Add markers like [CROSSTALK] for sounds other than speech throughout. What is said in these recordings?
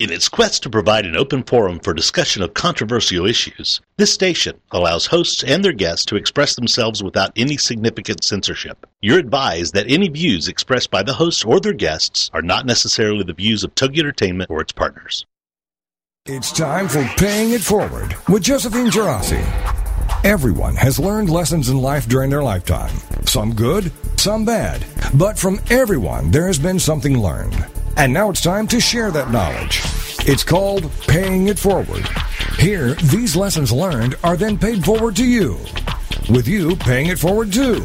In its quest to provide an open forum for discussion of controversial issues, this station allows hosts and their guests to express themselves without any significant censorship. You're advised that any views expressed by the hosts or their guests are not necessarily the views of Togi Entertainment or its partners. It's time for Paying It Forward with Josephine Geraci. Everyone has learned lessons in life during their lifetime. Some good, some bad. But from everyone, there has been something learned. And now it's time to share that knowledge. It's called Paying It Forward. Here, these lessons learned are then paid forward to you, with you paying it forward too.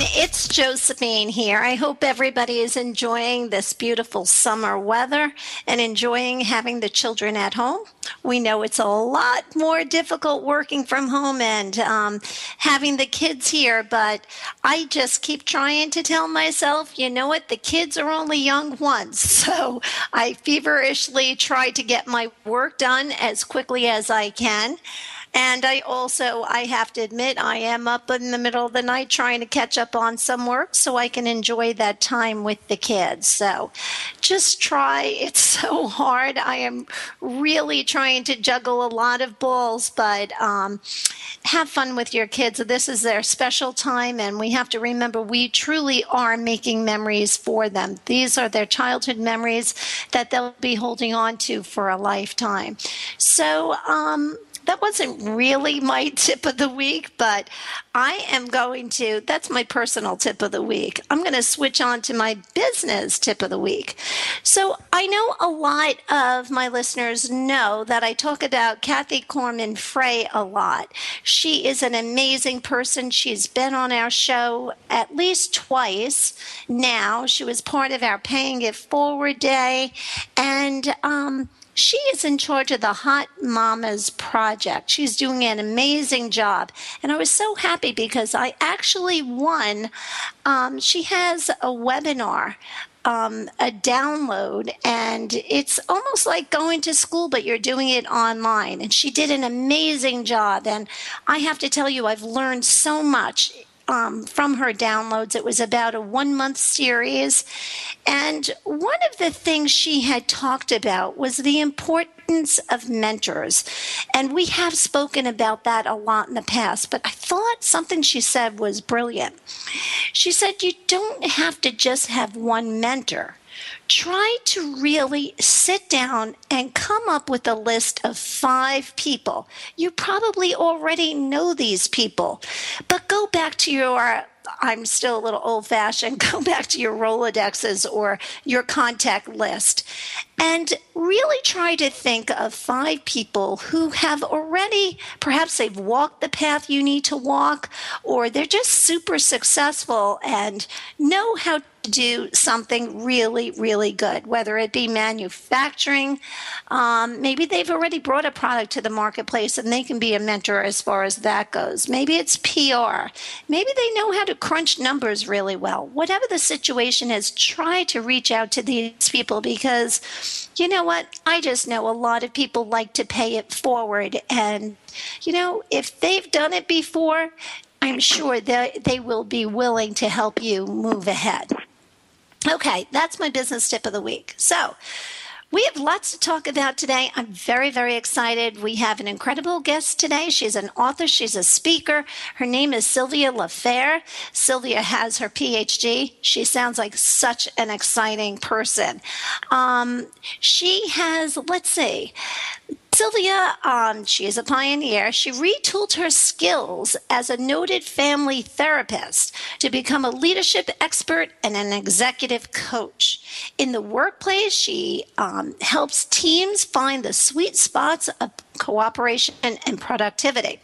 It's Josephine here. I hope everybody is enjoying this beautiful summer weather and enjoying having the children at home. We know it's a lot more difficult working from home and um, having the kids here, but I just keep trying to tell myself, you know what, the kids are only young once. [LAUGHS] So I feverishly try to get my work done as quickly as I can. And I also, I have to admit, I am up in the middle of the night trying to catch up on some work so I can enjoy that time with the kids. So just try. [LAUGHS] It's so hard. I am really trying to juggle a lot of balls, but um, have fun with your kids. This is their special time, and we have to remember we truly are making memories for them. These are their childhood memories that they'll be holding on to for a lifetime. So, um, that wasn't really my tip of the week, but I am going to, that's my personal tip of the week. I'm going to switch on to my business tip of the week. So I know a lot of my listeners know that I talk about Kathy Korman Frey a lot. She is an amazing person. She's been on our show at least twice now. She was part of our Paying It Forward Day. And, um, she is in charge of the Hot Mommas Project. She's doing an amazing job. And I was so happy because I actually won. Um, she has a webinar um, a download, and it's almost like going to school, but you're doing it online. And she did an amazing job. And I have to tell you, I've learned so much um, from her downloads. It was about a one month series. And one of the things she had talked about was the importance of mentors. And we have spoken about that a lot in the past, but I thought something she said was brilliant. She said, You don't have to just have one mentor try to really sit down and come up with a list of five people. You probably already know these people, but go back to your I'm still a little old fashioned. [LAUGHS] Go back to your Rolodexes or your contact list and really try to think of five people who have already, perhaps they've walked the path you need to walk, or they're just super successful and know how do something really, really good, whether it be manufacturing. Um, maybe they've already brought a product to the marketplace and they can be a mentor as far as that goes. Maybe it's PR. Maybe they know how to crunch numbers really well. Whatever the situation is, try to reach out to these people because you know what? I just know a lot of people like to pay it forward. And, you know, if they've done it before, I'm sure they, they will be willing to help you move ahead. Okay, that's my business tip of the week. So, we have lots to talk about today. I'm very, very excited. We have an incredible guest today. She's an author, she's a speaker. Her name is Sylvia Lafair. Sylvia has her PhD. She sounds like such an exciting person. Um, she has, let's see, Sylvia, um, she is a pioneer. She retooled her skills as a noted family therapist to become a leadership expert and an executive coach. In the workplace, she um, helps teams find the sweet spots of cooperation and productivity.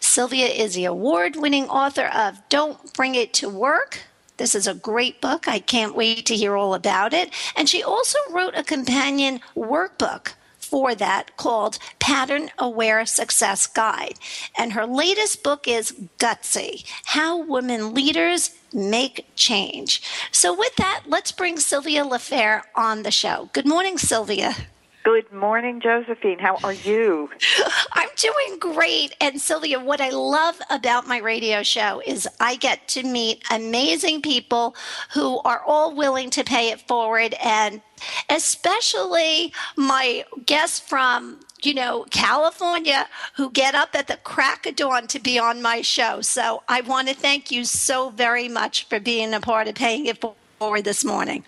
Sylvia is the award winning author of Don't Bring It to Work This is a great book. I can't wait to hear all about it. And she also wrote a companion workbook for that called Pattern Aware Success Guide. And her latest book is Gutsy How Women Leaders Make Change. So, with that, let's bring Sylvia Lafair on the show. Good morning, Sylvia. Good morning, Josephine. How are you? [LAUGHS] I'm doing great. And Sylvia, what I love about my radio show is I get to meet amazing people who are all willing to pay it forward and especially my guests from you know, California who get up at the crack of dawn to be on my show. So I want to thank you so very much for being a part of paying it forward this morning.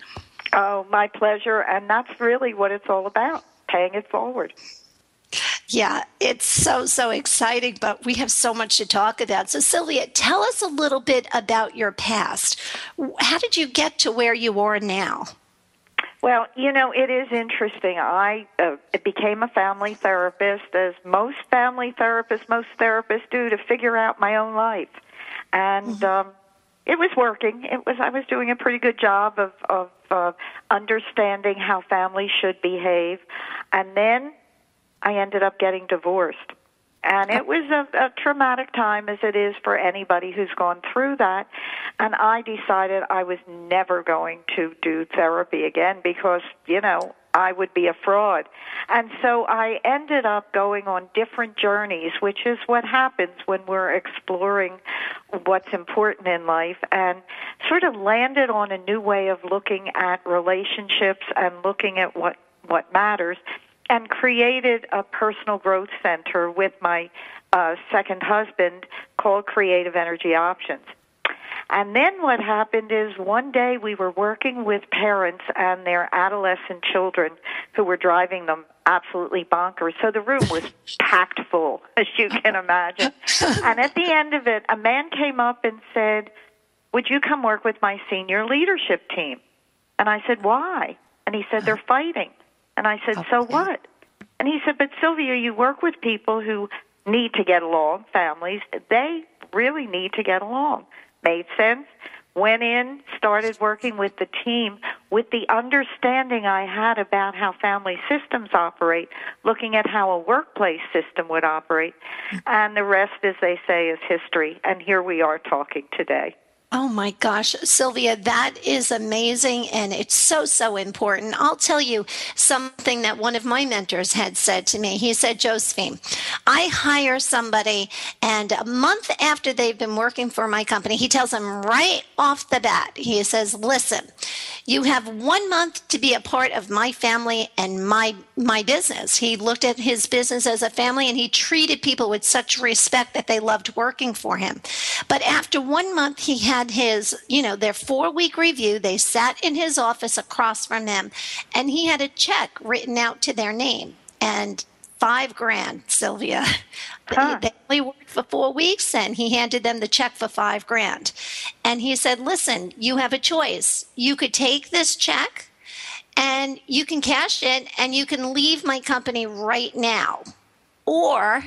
Oh, my pleasure. And that's really what it's all about paying it forward. Yeah, it's so, so exciting, but we have so much to talk about. So, Sylvia, tell us a little bit about your past. How did you get to where you are now? Well, you know, it is interesting. I uh, became a family therapist, as most family therapists, most therapists do, to figure out my own life. And mm-hmm. um, it was working. It was I was doing a pretty good job of of uh, understanding how families should behave, and then I ended up getting divorced. And it was a, a traumatic time, as it is for anybody who's gone through that. And I decided I was never going to do therapy again because, you know, I would be a fraud. And so I ended up going on different journeys, which is what happens when we're exploring what's important in life, and sort of landed on a new way of looking at relationships and looking at what, what matters, and created a personal growth center with my uh, second husband called Creative Energy Options. And then what happened is one day we were working with parents and their adolescent children who were driving them absolutely bonkers. So the room was [LAUGHS] packed full, as you can imagine. And at the end of it, a man came up and said, Would you come work with my senior leadership team? And I said, Why? And he said, They're fighting. And I said, So what? And he said, But Sylvia, you work with people who need to get along, families. They really need to get along made sense. Went in, started working with the team with the understanding I had about how family systems operate, looking at how a workplace system would operate. And the rest, as they say, is history. And here we are talking today. Oh my gosh, Sylvia, that is amazing and it's so, so important. I'll tell you something that one of my mentors had said to me. He said, Josephine, I hire somebody and a month after they've been working for my company, he tells them right off the bat, he says, listen, you have one month to be a part of my family and my my business. He looked at his business as a family and he treated people with such respect that they loved working for him. But after one month, he had his, you know, their four week review. They sat in his office across from him and he had a check written out to their name. And five grand, Sylvia. [LAUGHS] Huh. They only worked for four weeks and he handed them the check for five grand. And he said, Listen, you have a choice. You could take this check and you can cash it and you can leave my company right now. Or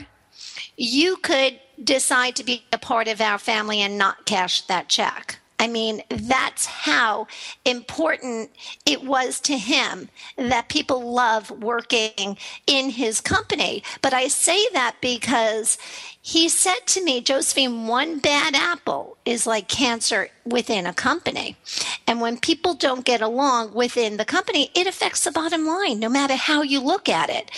you could decide to be a part of our family and not cash that check. I mean, that's how important it was to him that people love working in his company. But I say that because he said to me, Josephine, one bad apple is like cancer within a company. And when people don't get along within the company, it affects the bottom line, no matter how you look at it.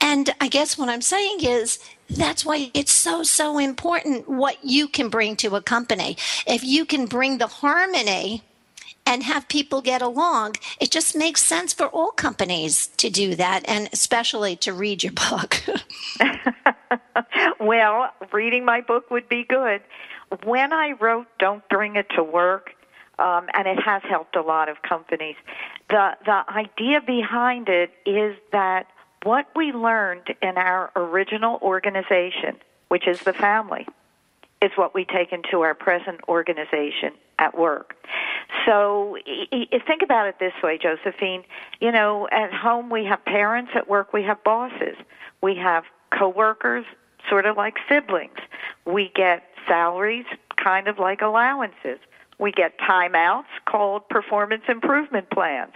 And I guess what I'm saying is that's why it's so, so important what you can bring to a company. If you can bring the harmony and have people get along, it just makes sense for all companies to do that, and especially to read your book. [LAUGHS] well, reading my book would be good. When I wrote Don't Bring It to Work, um, and it has helped a lot of companies, the, the idea behind it is that what we learned in our original organization, which is the family, is what we take into our present organization at work. So think about it this way, Josephine. You know, at home we have parents, at work we have bosses. We have coworkers, sort of like siblings. We get salaries, kind of like allowances. We get timeouts called performance improvement plans.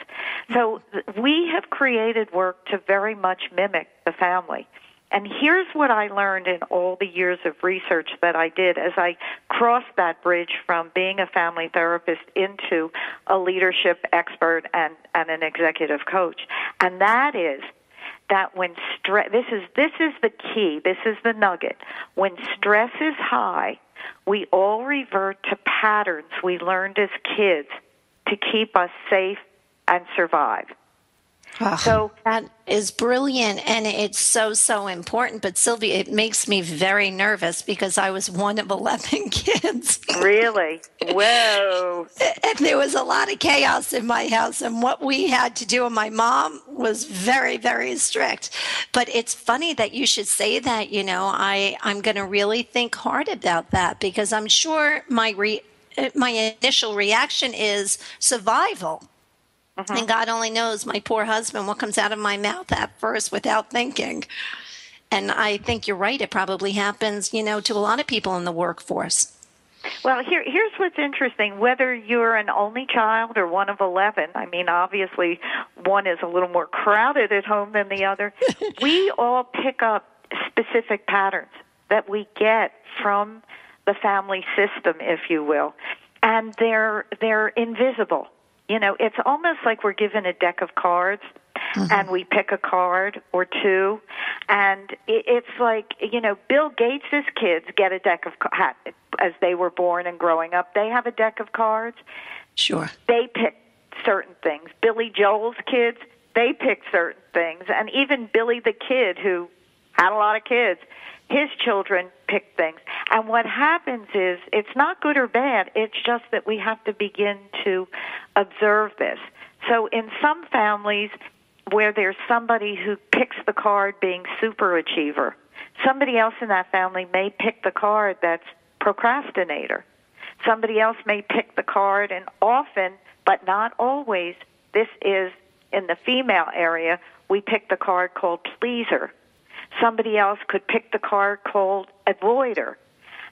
So we have created work to very much mimic the family. And here's what I learned in all the years of research that I did as I crossed that bridge from being a family therapist into a leadership expert and, and an executive coach. And that is that when stress, this is, this is the key, this is the nugget. When stress is high, we all revert to patterns we learned as kids to keep us safe and survive. Oh, so that is brilliant and it's so so important but sylvia it makes me very nervous because i was one of [LAUGHS] 11 kids. Really? Whoa. [LAUGHS] And there was a lot of chaos in my house and what we had to do and my mom was very very strict. But it's funny that you should say that you know i i'm going to really think hard about that because i'm sure my re uh, my initial reaction is survival Mm-hmm. And God only knows, my poor husband, what comes out of my mouth at first without thinking. And I think you're right. It probably happens, you know, to a lot of people in the workforce. Well, here, here's what's interesting. Whether you're an only child or one of 11, I mean, obviously one is a little more crowded at home than the other. [LAUGHS] we all pick up specific patterns that we get from the family system, if you will. And they're, they're invisible. You know, it's almost like we're given a deck of cards mm-hmm. and we pick a card or two. And it's like, you know, Bill Gates's kids get a deck of as they were born and growing up. They have a deck of cards. Sure. They pick certain things. Billy Joel's kids, they pick certain things. And even Billy the kid, who had a lot of kids, his children pick things. And what happens is it's not good or bad, it's just that we have to begin to observe this. So in some families where there's somebody who picks the card being super achiever, somebody else in that family may pick the card that's procrastinator. Somebody else may pick the card and often, but not always, this is in the female area, we pick the card called pleaser somebody else could pick the card called avoider.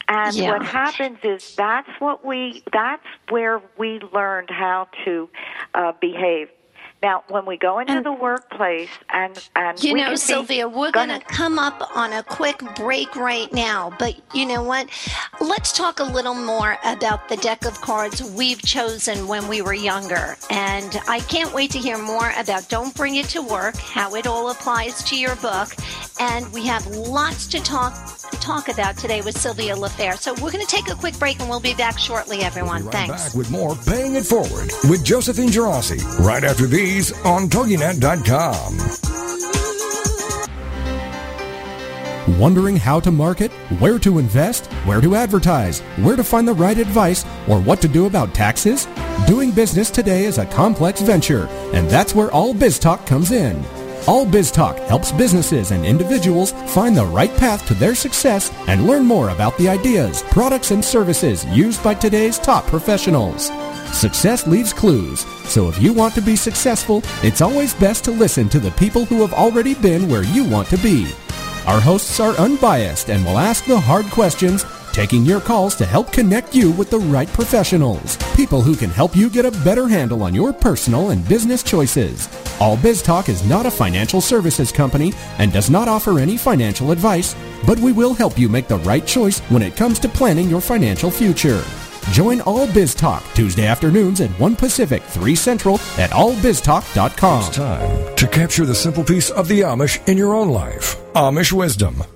And yeah. what happens is that's what we that's where we learned how to uh, behave. Now, when we go into and, the workplace and and you know, Sylvia, we're going to come up on a quick break right now. But you know what? Let's talk a little more about the deck of cards we've chosen when we were younger. And I can't wait to hear more about Don't Bring It to Work, how it all applies to your book, and we have lots to talk talk about today with Sylvia Lafair. So we're going to take a quick break, and we'll be back shortly. Everyone, we'll right Thanks. Back with more paying it forward with Josephine Geraci right after these on TogiNet.com. Wondering how to market, where to invest, where to advertise, where to find the right advice, or what to do about taxes? Doing business today is a complex venture, and that's where All Biz Talk comes in. All Biz Talk helps businesses and individuals find the right path to their success and learn more about the ideas, products, and services used by today's top professionals. Success leaves clues, so if you want to be successful, it's always best to listen to the people who have already been where you want to be. Our hosts are unbiased and will ask the hard questions, taking your calls to help connect you with the right professionals. People who can help you get a better handle on your personal and business choices. All Biz Talk is not a financial services company and does not offer any financial advice, but we will help you make the right choice when it comes to planning your financial future. Join All Biz Talk Tuesday afternoons at 1 Pacific, 3 Central at allbiztalk.com. It's time to capture the simple piece of the Amish in your own life. Amish Wisdom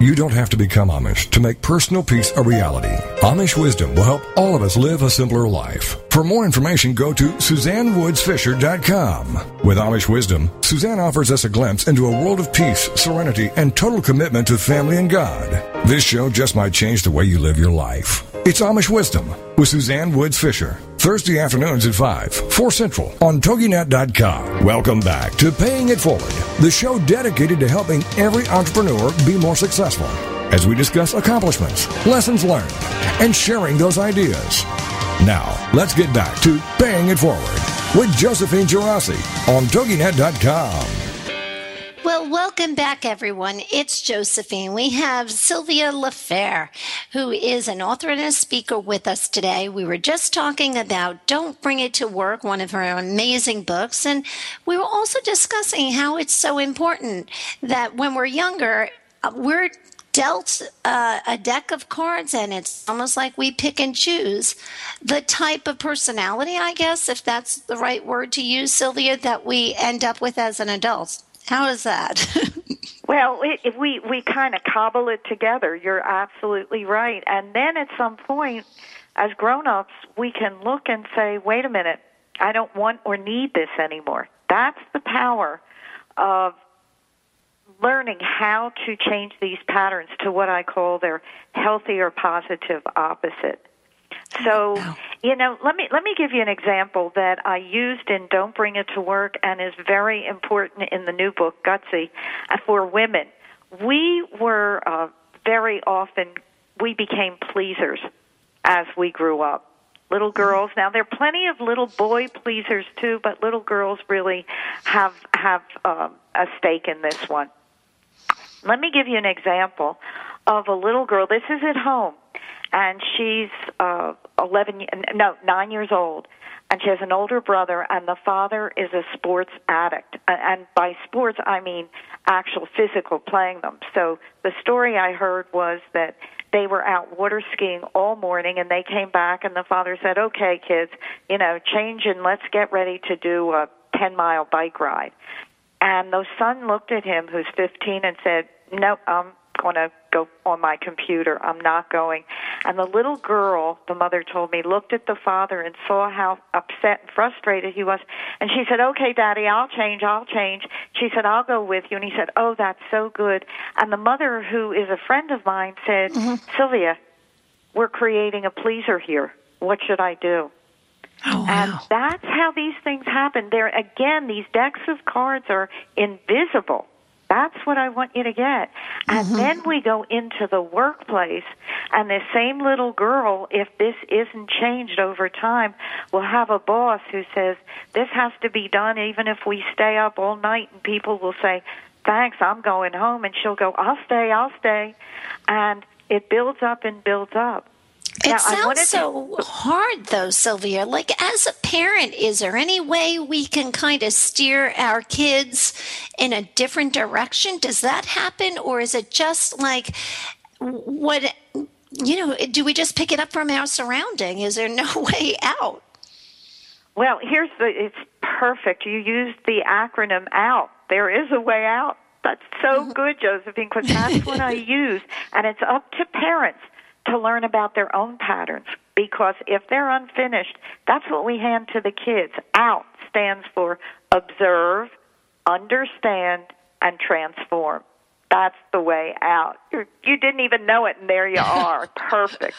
You don't have to become Amish to make personal peace a reality. Amish wisdom will help all of us live a simpler life. For more information, go to SuzanneWoodsFisher.com. With Amish wisdom, Suzanne offers us a glimpse into a world of peace, serenity, and total commitment to family and God. This show just might change the way you live your life. It's Amish Wisdom with Suzanne Woods Fisher. Thursday afternoons at 5, 4 Central on TogiNet.com. Welcome back to Paying It Forward, the show dedicated to helping every entrepreneur be more successful as we discuss accomplishments, lessons learned, and sharing those ideas. Now, let's get back to Paying It Forward with Josephine Geraci on TogiNet.com. Well, welcome back, everyone. It's Josephine. We have Sylvia Lafair, who is an author and a speaker with us today. We were just talking about Don't Bring It to Work, one of her amazing books. And we were also discussing how it's so important that when we're younger, uh, we're dealt uh, a deck of cards and it's almost like we pick and choose the type of personality, I guess, if that's the right word to use, Sylvia, that we end up with as an adult. How is that? [LAUGHS] well, we we kind of cobble it together. You're absolutely right. And then at some point, as grown-ups, we can look and say, "Wait a minute, I don't want or need this anymore." That's the power of learning how to change these patterns to what I call their healthy or positive opposite. So, you know, let me let me give you an example that I used in Don't Bring It to Work and is very important in the new book Gutsy uh, for women. We were uh, very often we became pleasers as we grew up. Little girls. Now there are plenty of little boy pleasers too, but little girls really have have um, a stake in this one. Let me give you an example of a little girl. This is at home and she's uh 11 no 9 years old. And she has an older brother and the father is a sports addict. And by sports I mean actual physical playing them. So the story I heard was that they were out water skiing all morning and they came back and the father said okay kids you know change and let's get ready to do a 10 mile bike ride. And the son looked at him who's 15 and said nope I'm going to go on my computer. I'm not going. And the little girl, the mother told me, looked at the father and saw how upset and frustrated he was. And she said, okay, daddy, I'll change, I'll change. She said, I'll go with you. And he said, oh, that's so good. And the mother, who is a friend of mine, said, mm-hmm. Sylvia, we're creating a pleaser here. What should I do? Oh, wow. And that's how these things happen. There again, these decks of cards are invisible. That's what I want you to get. And mm-hmm. then we go into the workplace, and the same little girl, if this isn't changed over time, will have a boss who says, This has to be done even if we stay up all night, and people will say, Thanks, I'm going home. And she'll go, I'll stay, I'll stay. And it builds up and builds up. It now, sounds so to... hard, though, Sylvia. Like, as a parent, is there any way we can kind of steer our kids in a different direction? Does that happen? Or is it just like what, you know, do we just pick it up from our surrounding? Is there [LAUGHS] no way out? Well, here's the it's perfect. You used the acronym OUT. There is a way out. That's so mm-hmm. good, Josephine, because that's what I [LAUGHS] use. And it's up to parents to learn about their own patterns because if they're unfinished, that's what we hand to the kids. OUT stands for observe, understand, and transform. That's the way out. You're, you did not even know it, and there you [LAUGHS] are. Perfect.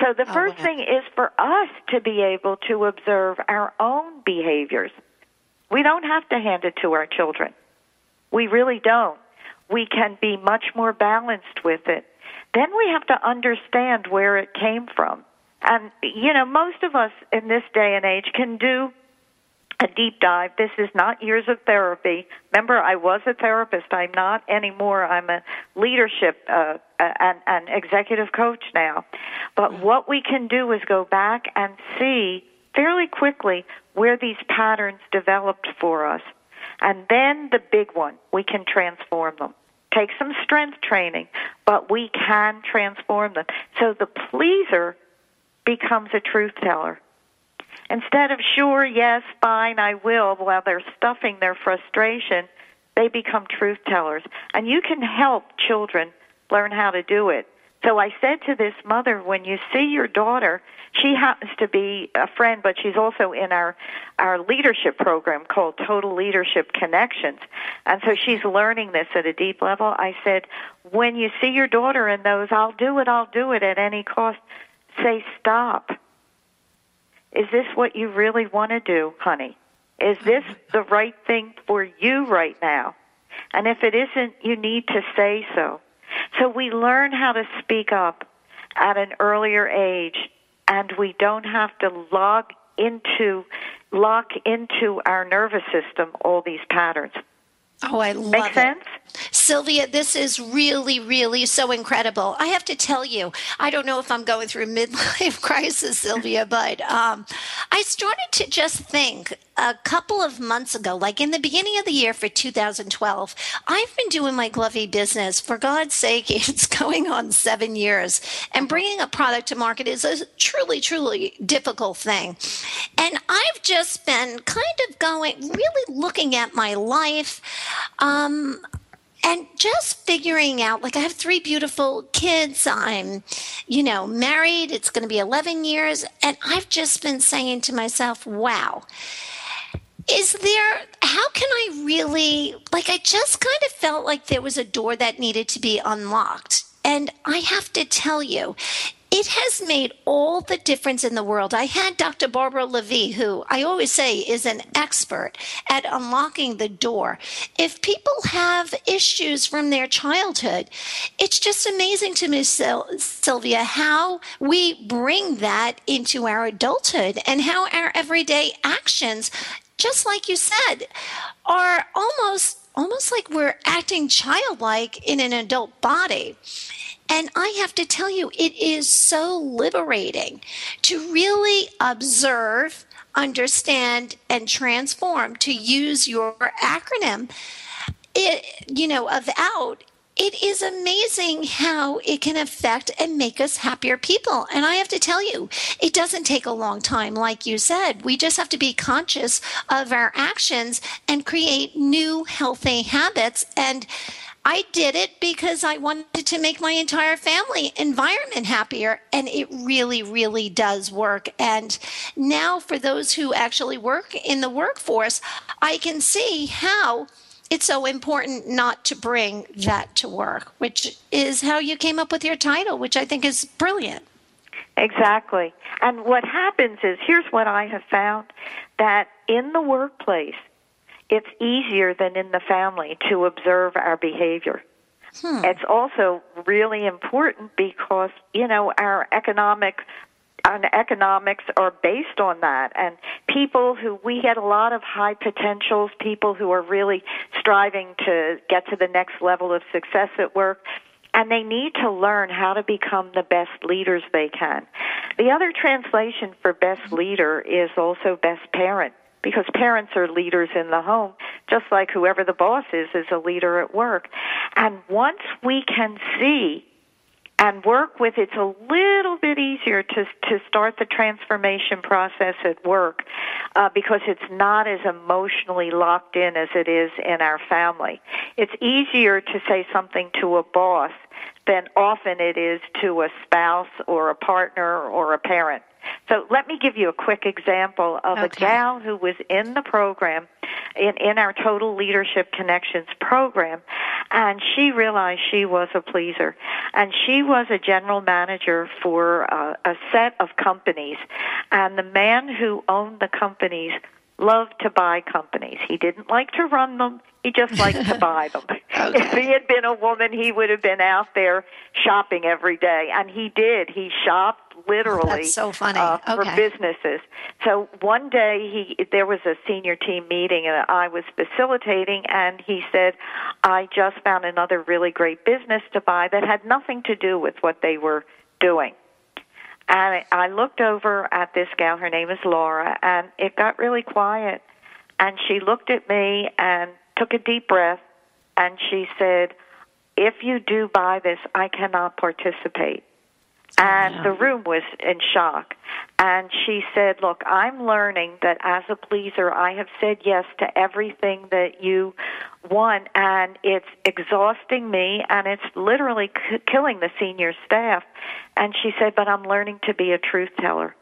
So the oh, first oh, thing is for us to be able to observe our own behaviors. We don't have to hand it to our children. We really don't. We can be much more balanced with it then we have to understand where it came from. And, you know, most of us in this day and age can do a deep dive. This is not years of therapy. Remember, I was a therapist. I'm not anymore. I'm a leadership uh, and, and executive coach now. But what we can do is go back and see fairly quickly where these patterns developed for us. And then the big one, we can transform them. Take some strength training, but we can transform them. So the pleaser becomes a truth teller. Instead of sure, yes, fine, I will, while they're stuffing their frustration, they become truth tellers. And you can help children learn how to do it. So I said to this mother, when you see your daughter, she happens to be a friend, but she's also in our our leadership program called Total Leadership Connections, and so she's learning this at a deep level. I said, when you see your daughter in those, I'll do it, I'll do it at any cost. Say stop. Is this what you really want to do, honey? Is this the right thing for you right now? And if it isn't, you need to say so. So we learn how to speak up at an earlier age and we don't have to log into lock into our nervous system all these patterns. Oh, I love Make it. sense? Sylvia, this is really, really so incredible. I have to tell you, I don't know if I'm going through a midlife [LAUGHS] crisis, Sylvia, but um, I started to just think a couple of months ago, like in the beginning of the year for 2012, I've been doing my Glovey business. For God's sake, [LAUGHS] it's going on seven years. And bringing a product to market is a truly, truly difficult thing. And I've just been kind of going, really looking at my life. Um, and just figuring out like i have three beautiful kids i'm you know married it's going to be 11 years and i've just been saying to myself wow is there how can i really like i just kind of felt like there was a door that needed to be unlocked and i have to tell you it has made all the difference in the world. I had Dr. Barbara Levy, who I always say is an expert at unlocking the door. If people have issues from their childhood, it's just amazing to me, Sylvia, how we bring that into our adulthood and how our everyday actions, just like you said, are almost almost like we're acting childlike in an adult body. And I have to tell you, it is so liberating to really observe, understand, and transform, to use your acronym, it, you know, of out. It is amazing how it can affect and make us happier people. And I have to tell you, it doesn't take a long time, like you said. We just have to be conscious of our actions and create new healthy habits. And I did it because I wanted to make my entire family environment happier. And it really, really does work. And now, for those who actually work in the workforce, I can see how it's so important not to bring that to work, which is how you came up with your title, which I think is brilliant. Exactly. And what happens is here's what I have found that in the workplace, it's easier than in the family to observe our behavior. Hmm. It's also really important because, you know, our economic and economics are based on that and people who we get a lot of high potentials people who are really striving to get to the next level of success at work and they need to learn how to become the best leaders they can. The other translation for best leader is also best parent because parents are leaders in the home, just like whoever the boss is is a leader at work. And once we can see and work with it's a little bit easier to to start the transformation process at work uh, because it's not as emotionally locked in as it is in our family. It's easier to say something to a boss than often it is to a spouse or a partner or a parent. So let me give you a quick example of okay. a gal who was in the program, in, in our Total Leadership Connections program, and she realized she was a pleaser. And she was a general manager for uh, a set of companies. And the man who owned the companies loved to buy companies. He didn't like to run them. He just liked to [LAUGHS] buy them. okay. If he had been a woman, he would have been out there shopping every day, and he did. He shopped literally. That's so funny. Uh, okay. For businesses. So one day he there was a senior team meeting, and I was facilitating, and he said, "I just found another really great business to buy that had nothing to do with what they were doing." And I looked over at this gal, her name is Laura, and it got really quiet. And she looked at me and took a deep breath, and she said, If you do buy this, I cannot participate. And yeah. the room was in shock. And she said, Look, I'm learning that as a pleaser, I have said yes to everything that you want, and it's exhausting me, and it's literally c- killing the senior staff. And she said, But I'm learning to be a truth teller.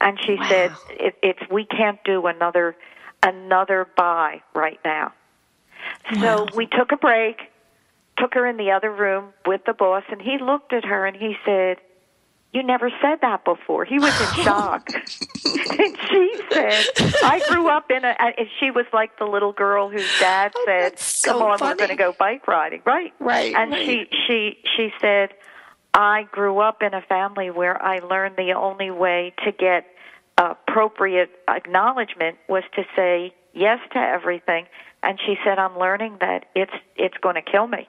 And she wow. said, it, "It's we can't do another another buy right now." So wow. we took a break, took her in the other room with the boss, and he looked at her and he said, you never said that before. He was in [LAUGHS] shock. and she said, I grew up in a, and she was like the little girl whose dad Oh, said, so come on, funny. we're going to go bike riding. Right. Right, And right. she, she, she said, I grew up in a family where I learned the only way to get appropriate acknowledgement was to say yes to everything. And she said, I'm learning that it's, it's going to kill me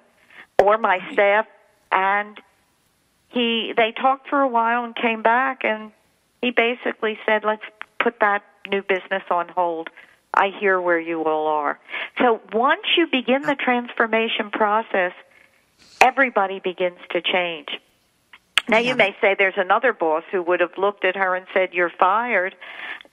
or my staff. And he they talked for a while and came back and he basically said let's put that new business on hold. I hear where you all are. So once you begin the transformation process everybody begins to change. Now you may say there's another boss who would have looked at her and said you're fired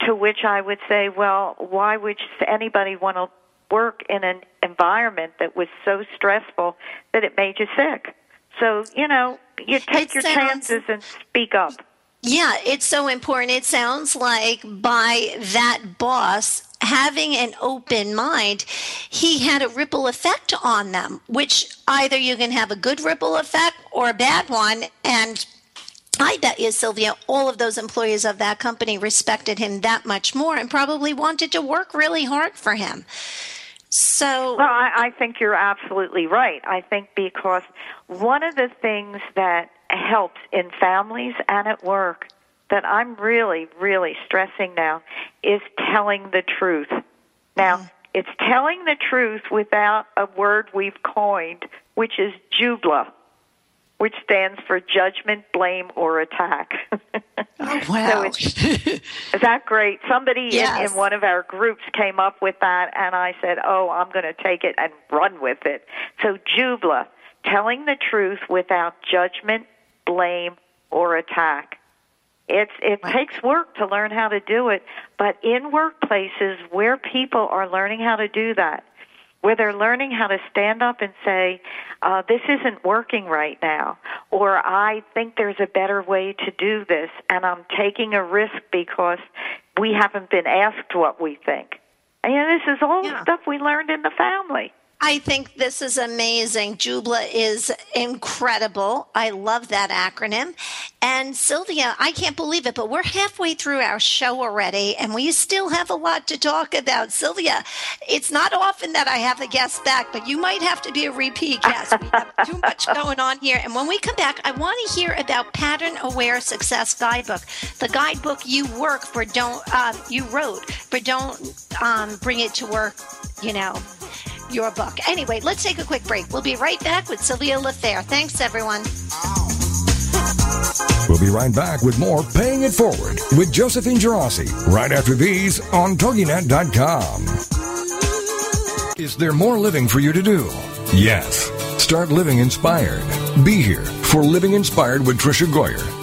to which i would say well why would anybody want to work in an environment that was so stressful that it made you sick so you know you take It your sounds- chances and speak up. Yeah, it's so important. It sounds like by that boss having an open mind, he had a ripple effect on them, which either you can have a good ripple effect or a bad one. And I bet you, Sylvia, all of those employees of that company respected him that much more and probably wanted to work really hard for him. So, Well, I, I think you're absolutely right. I think because one of the things that helps in families and at work that I'm really, really stressing now is telling the truth. Now, mm-hmm. it's telling the truth without a word we've coined, which is jubla, which stands for judgment, blame, or attack. [LAUGHS] oh, wow. So [LAUGHS] is that great? Somebody Yes. in, in one of our groups came up with that, and I said, "Oh, I'm going to take it and run with it." So Jubla, telling the truth without judgment, blame, or attack. It's it takes work to learn how to do it, but in workplaces where people are learning how to do that, where they're learning how to stand up and say, uh, "This isn't working right now," or "I think there's a better way to do this," and I'm taking a risk because we haven't been asked what we think. And you know, this is all Yeah. stuff we learned in the family. I think this is amazing. Jubla is incredible. I love that acronym. And Sylvia, I can't believe it, but we're halfway through our show already, and we still have a lot to talk about. Sylvia, it's not often that I have a guest back, but you might have to be a repeat guest. We have too much [LAUGHS] going on here. And when we come back, I want to hear about Pattern Aware Success Guidebook, the guidebook you work for, don't um, you wrote, but don't um, bring it to work. You know, your book. Anyway, let's take a quick break. We'll be right back with Sylvia Lafair. Thanks, everyone. We'll be right back with more Paying It Forward with Josephine Geraci right after these on TogiNet.com. Is there more living for you to do? Yes. Start living inspired. Be here for Living Inspired with Tricia Goyer.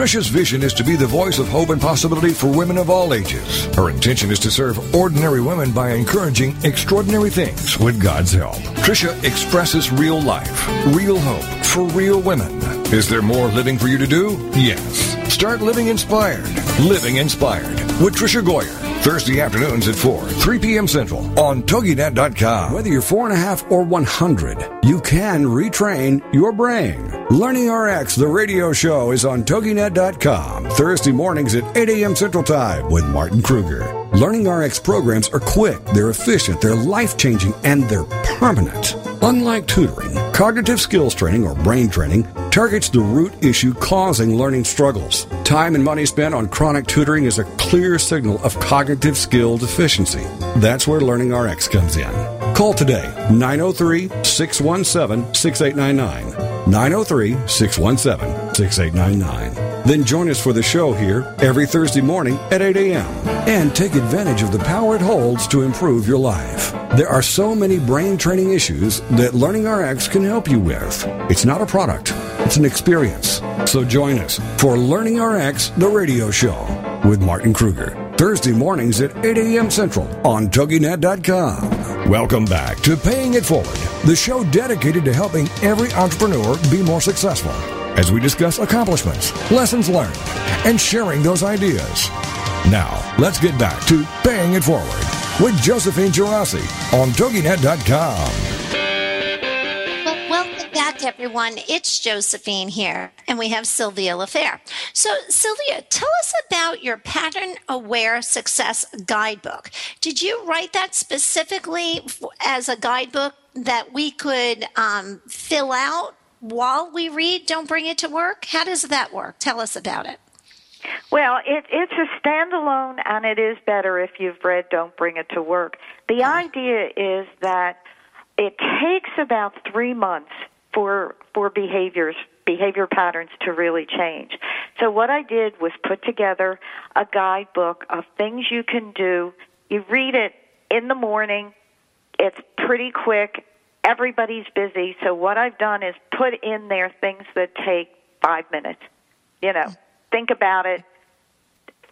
Tricia's vision is to be the voice of hope and possibility for women of all ages. Her intention is to serve ordinary women by encouraging extraordinary things with God's help. Tricia expresses real life, real hope for real women. Is there more living for you to do? Yes. Start living inspired. Living inspired with Tricia Goyer. Thursday afternoons at 4, 3 p.m. Central on TogiNet.com. Whether you're four and a half or 100, you can retrain your brain. Learning RX, the radio show, is on TogiNet.com. Thursday mornings at 8 a.m. Central Time with Martin Kruger. Learning RX programs are quick, they're efficient, they're life changing, and they're permanent. Unlike tutoring, cognitive skills training or brain training targets the root issue causing learning struggles. Time and money spent on chronic tutoring is a clear signal of cognitive skill deficiency. That's where Learning RX comes in. Call today 903 617 6899. 903 617 6899. Then join us for the show here every Thursday morning at 8 a.m. and take advantage of the power it holds to improve your life. There are so many brain training issues that Learning RX can help you with. It's not a product, it's an experience. So join us for Learning RX, the radio show. with Martin Kruger. Thursday mornings at 8 a.m. Central on TogiNet.com. Welcome back to Paying It Forward, the show dedicated to helping every entrepreneur be more successful as we discuss accomplishments, lessons learned, and sharing those ideas. Now, let's get back to Paying It Forward with Josephine Geraci on TogiNet.com Well, welcome back, everyone. It's Josephine here, and we have Sylvia Lafair. So, Sylvia, tell us about your Pattern Aware Success Guidebook. Did you write that specifically as a guidebook that we could um, fill out while we read Don't Bring It to Work? How does that work? Tell us about it. Well, it, it's a standalone, and it is better if you've read Don't Bring It to Work. The mm-hmm. idea is that it takes about three months for for behaviors behavior patterns to really change. So what I did was put together a guidebook of things you can do. You read it in the morning. It's pretty quick. Everybody's busy. So what I've done is put in there things that take 5 minutes. You know, think about it,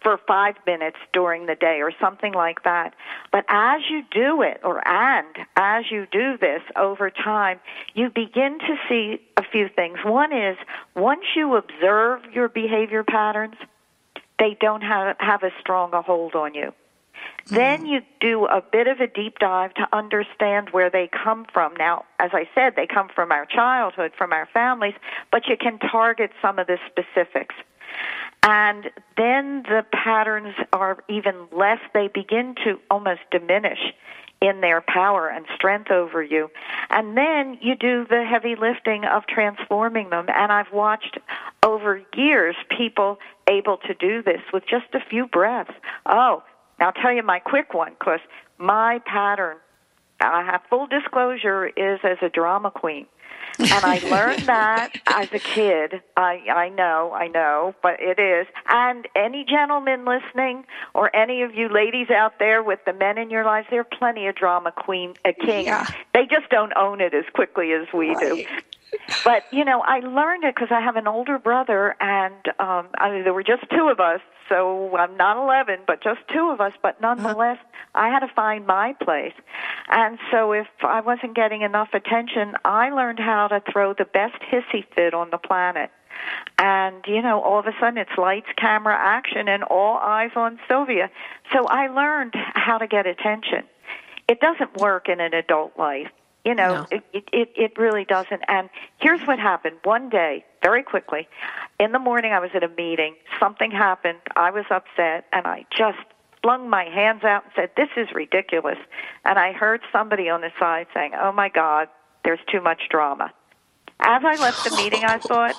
for five minutes during the day or something like that. But as you do it, or and as you do this over time, you begin to see a few things. One is once you observe your behavior patterns, they don't have, have as strong a hold on you. Then you do a bit of a deep dive to understand where they come from. Now, as I said, they come from our childhood, from our families, but you can target some of the specifics. And then the patterns are even less, they begin to almost diminish in their power and strength over you. And then you do the heavy lifting of transforming them. And I've watched over years people able to do this with just a few breaths. Oh, now I'll tell you my quick one because my pattern, I have full disclosure, is as a drama queen and I learned [LAUGHS] that as a kid. I I know, I know, but it is. And any gentleman listening, or any of you ladies out there with the men in your lives, there are plenty of drama queen, uh, a king. Yeah. They just don't own it as quickly as we right. do but you know, I learned it because I have an older brother, and um, I mean, there were just two of us, so I'm not 11, but just two of us. But nonetheless, I had to find my place, and so if I wasn't getting enough attention, I learned how to throw the best hissy fit on the planet. And, you know, all of a sudden it's lights, camera, action, and all eyes on Sylvia. So I learned how to get attention. It doesn't work in an adult life you know, no. it, it it really doesn't. And here's what happened. One day, very quickly, in the morning, I was at a meeting. Something happened. I was upset, and I just flung my hands out and said, "This is ridiculous." And I heard somebody on the side saying, "Oh my God, there's too much drama." As I left the meeting, I thought,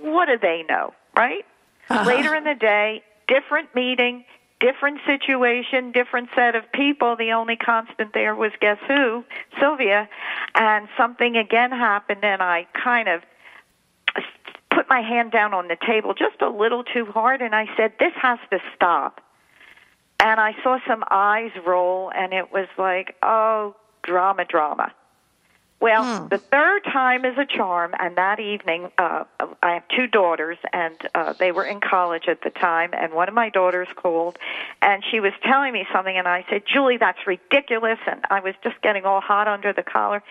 "What do they know?" Right? Uh-huh. Later in the day, different meeting, different situation, different set of people. The only constant there was guess who? Sylvia. And something again happened, and I kind of put my hand down on the table just a little too hard, and I said, This has to stop. And I saw some eyes roll, and it was like, Oh, drama, drama. Well, hmm. the third time is a charm, and that evening, uh, I have two daughters, and uh, they were in college at the time, and one of my daughters called, and she was telling me something, and I said, Julie, that's ridiculous, and I was just getting all hot under the collar.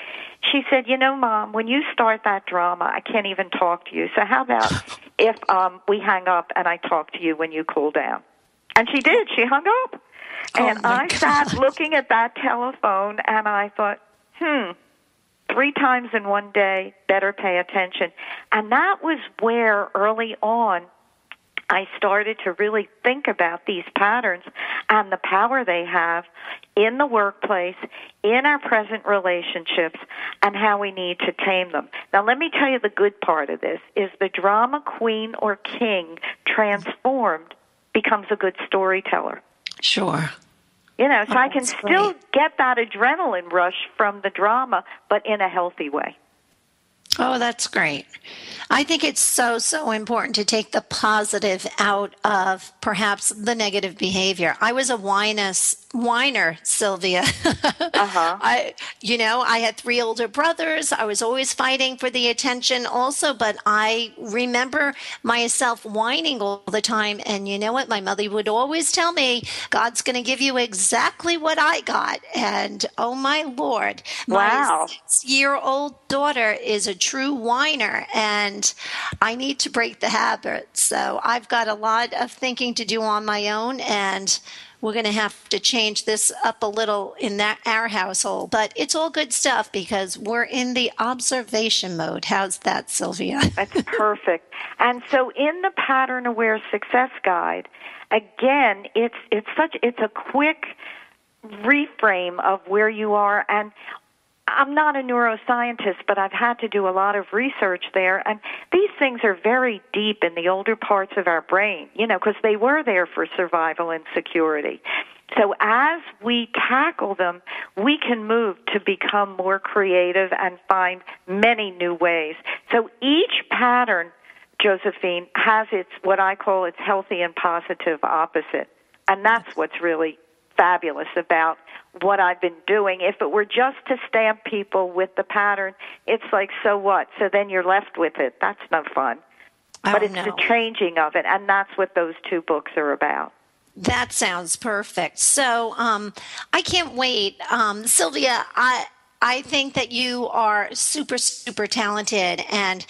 She said, You know, Mom, when you start that drama, I can't even talk to you, so how about [LAUGHS] if um, we hang up and I talk to you when you cool down? And she did, she hung up. Oh and I God. sat looking at that telephone, and I thought, hmm three times in one day, better pay attention. And that was where early on I started to really think about these patterns and the power they have in the workplace, in our present relationships, and how we need to tame them. Now let me tell you the good part of this is the drama queen or king transformed becomes a good storyteller. Sure. You know, so oh, I can still great. get that adrenaline rush from the drama, but in a healthy way. Oh, that's great. I think it's so, so important to take the positive out of perhaps the negative behavior. I was a whiness whiner, Sylvia. [LAUGHS] uh-huh. I, you know, I had three older brothers. I was always fighting for the attention also, but I remember myself whining all the time. And you know what? My mother would always tell me, God's going to give you exactly what I got. And oh my Lord, wow. my six year old daughter is a true whiner and I need to break the habit. So I've got a lot of thinking to do on my own and we're going to have to change this up a little in that our household but it's all good stuff because we're in the observation mode. How's that sylvia? [LAUGHS] That's perfect. And so in the pattern aware success guide again it's it's such it's a quick reframe of where you are and I'm not a neuroscientist, but I've had to do a lot of research there, and these things are very deep in the older parts of our brain, you know, because they were there for survival and security. So as we tackle them, we can move to become more creative and find many new ways. So each pattern, Josephine, has its, what I call its healthy and positive opposite. And that's what's really fabulous about what I've been doing. If it were just to stamp people with the pattern, it's like, so what? So then you're left with it. That's no fun. Oh, but it's no. the changing of it, and that's what those two books are about. That sounds perfect. So um, I can't wait. Um, Sylvia, I, I think that you are super, super talented. And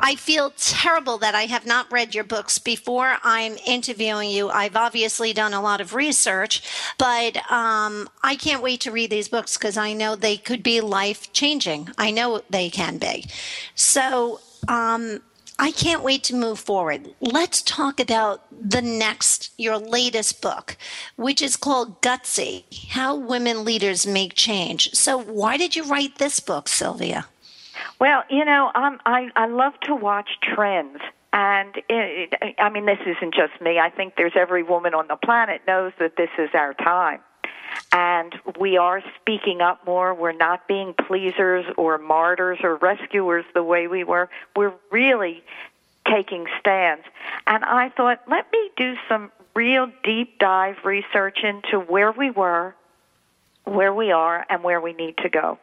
I feel terrible that I have not read your books before I'm interviewing you. I've obviously done a lot of research, but um, I can't wait to read these books because I know they could be life changing. I know they can be. So, um, I can't wait to move forward. Let's talk about the next, your latest book, which is called Gutsy How Women Leaders Make Change. So, why did you write this book, Sylvia? Well, you know, um, I, I love to watch trends. And it, I mean, this isn't just me. I think there's every woman on the planet knows that this is our time and we are speaking up more. We're not being pleasers or martyrs or rescuers the way we were. We're really taking stands. And I thought, let me do some real deep dive research into where we were, where we are, and where we need to go.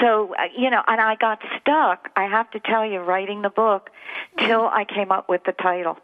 So, uh, you know, and I got stuck, I have to tell you, writing the book till I came up with the title.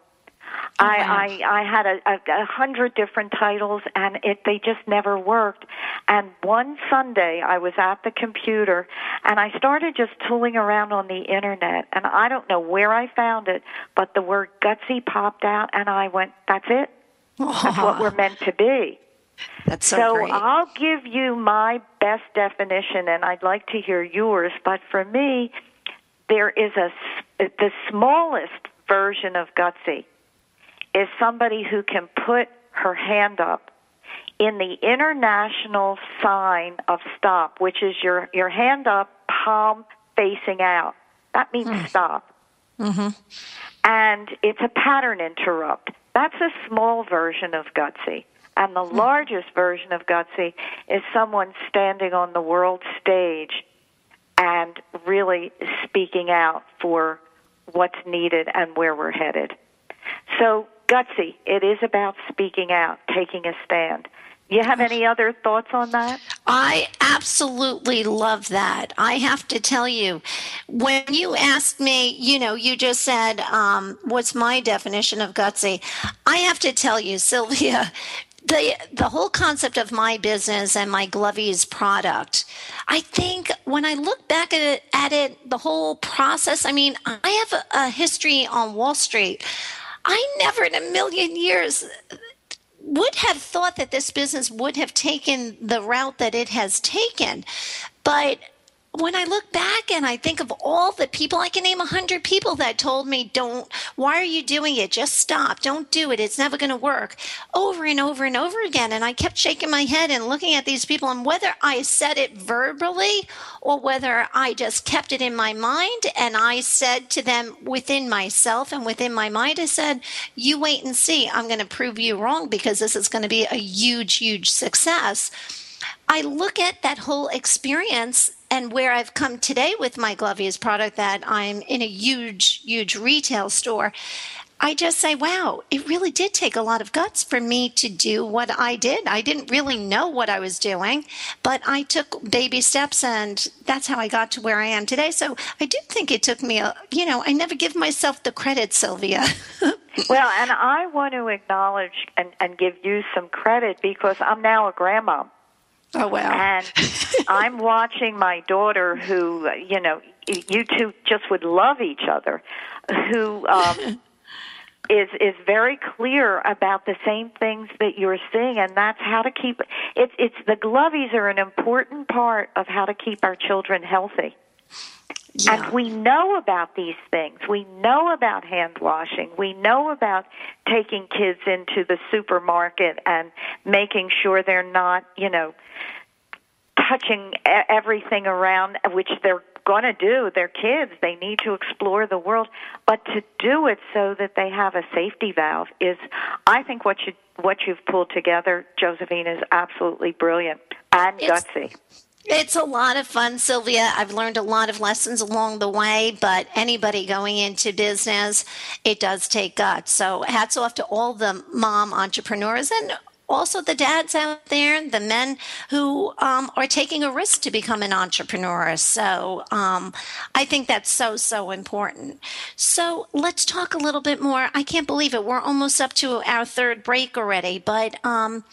Oh, I, I I had a, a, a hundred different titles, and it they just never worked. And one Sunday, I was at the computer, and I started just tooling around on the internet, and I don't know where I found it, but the word gutsy popped out, and I went, "That's it. That's what we're meant to be." [LAUGHS] That's so, So great. I'll give you my best definition, and I'd like to hear yours. But for me, there is a the smallest version of gutsy is somebody who can put her hand up in the international sign of stop, which is your your hand up, palm facing out. That means hmm. stop. Mm-hmm. And it's a pattern interrupt. That's a small version of gutsy. And the hmm. largest version of gutsy is someone standing on the world stage and really speaking out for what's needed and where we're headed. So, gutsy, it is about speaking out, taking a stand. You have any other thoughts on that? I absolutely love that. I have to tell you, when you asked me, you know, you just said, um, what's my definition of gutsy? I have to tell you, Sylvia, [LAUGHS] the the whole concept of my business and my Glovies product, I think when I look back at it, at it, the whole process. I mean, I have a history on Wall Street. I never in a million years would have thought that this business would have taken the route that it has taken. But when I look back and I think of all the people, I can name a hundred people that told me, don't, why are you doing it? Just stop. Don't do it. It's never going to work over and over and over again. And I kept shaking my head and looking at these people and whether I said it verbally or whether I just kept it in my mind and I said to them within myself and within my mind, I said, you wait and see. I'm going to prove you wrong because this is going to be a huge, huge success. I look at that whole experience and where I've come today with my Glovies product that I'm in a huge, huge retail store. I just say, wow, it really did take a lot of guts for me to do what I did. I didn't really know what I was doing, but I took baby steps and that's how I got to where I am today. So I do think it took me a, you know, I never give myself the credit, Sylvia. [LAUGHS] well, and I want to acknowledge and, and give you some credit because I'm now a grandma. Oh wow! And [LAUGHS] I'm watching my daughter, who you know, you two just would love each other, who um, [LAUGHS] is is very clear about the same things that you're seeing, and that's how to keep it's it's the glovies are an important part of how to keep our children healthy. Yeah. And we know about these things. We know about hand washing. We know about taking kids into the supermarket and making sure they're not, you know, touching everything around, which they're going to do. They're kids. They need to explore the world. But to do it so that they have a safety valve is, I think, what you what you've pulled together, Josephine, is absolutely brilliant and it's, gutsy. It's a lot of fun, Sylvia. I've learned a lot of lessons along the way, but anybody going into business, it does take guts. So hats off to all the mom entrepreneurs and also the dads out there, the men who um, are taking a risk to become an entrepreneur. So um, I think that's so, so important. So let's talk a little bit more. I can't believe it. We're almost up to our third break already, but. Um,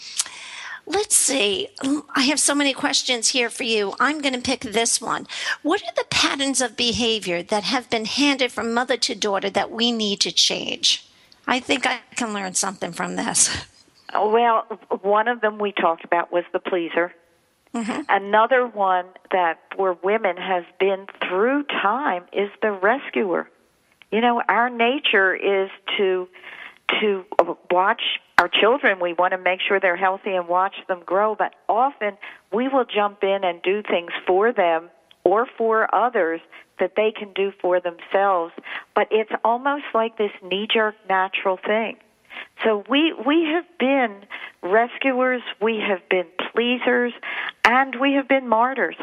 Let's see. I have so many questions here for you. I'm going to pick this one. What are the patterns of behavior that have been handed from mother to daughter that we need to change? I think I can learn something from this. Well, one of them we talked about was the pleaser. Mm-hmm. Another one that for women has been through time is the rescuer. You know, our nature is to to watch our children. We want to make sure they're healthy and watch them grow, but often we will jump in and do things for them or for others that they can do for themselves. But it's almost like this knee jerk natural thing. So we we have been rescuers, we have been pleasers, and we have been martyrs.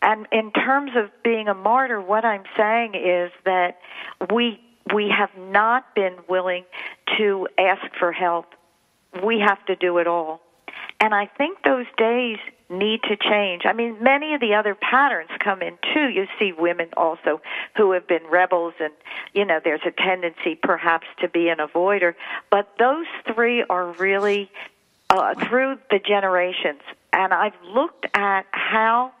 And in terms of being a martyr, what I'm saying is that we we have not been willing to ask for help. We have to do it all. And I think those days need to change. I mean, many of the other patterns come in too. You see women also who have been rebels, and, you know, there's a tendency perhaps to be an avoider. But those three are really uh, through the generations. And I've looked at how,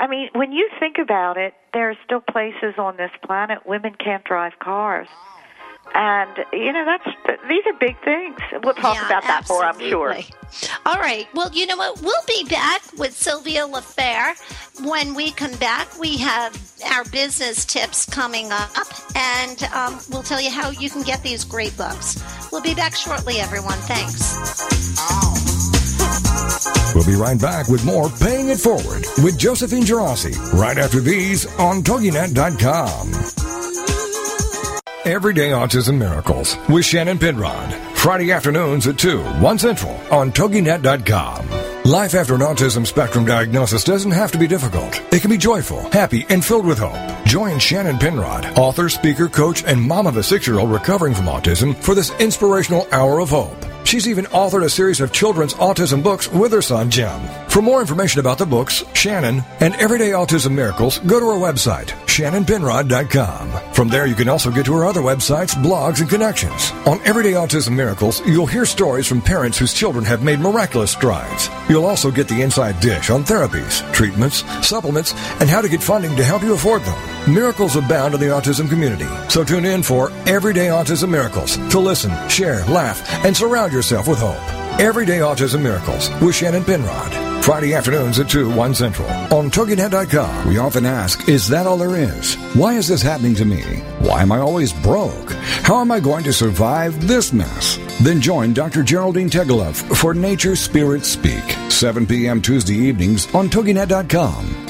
I mean, when you think about it, there are still places on this planet women can't drive cars. And you know that's these are big things. We'll talk yeah, about that absolutely. more, I'm sure. All right. Well, you know what? We'll be back with Sylvia Lafair. When we come back, we have our business tips coming up, and um, we'll tell you how you can get these great books. We'll be back shortly, everyone. Thanks. We'll be right back with more Paying It Forward with Josephine Geraci right after these on TogiNet.com. Everyday Autism Miracles with Shannon Penrod. Friday afternoons at 2, 1 Central on TogiNet.com. Life after an autism spectrum diagnosis doesn't have to be difficult. It can be joyful, happy, and filled with hope. Join Shannon Penrod, author, speaker, coach, and mom of a six year old recovering from autism, for this inspirational hour of hope. She's even authored a series of children's autism books with her son, Jim. For more information about the books, Shannon, and Everyday Autism Miracles, go to her website, shannonpenrod.com. From there, you can also get to her other websites, blogs, and connections. On Everyday Autism Miracles, you'll hear stories from parents whose children have made miraculous strides. You'll also get the inside dish on therapies, treatments, supplements, and how to get funding to help you afford them. Miracles abound in the autism community. So tune in for Everyday Autism Miracles to listen, share, laugh, and surround yourself with hope. Everyday Autism Miracles with Shannon Penrod. Friday afternoons at 2, 1 Central. On TogiNet.com, we often ask, is that all there is? Why is this happening to me? Why am I always broke? How am I going to survive this mess? Then join Dr. Geraldine Tegeloff for Nature Spirit Speak, 7 p.m. Tuesday evenings on TogiNet.com.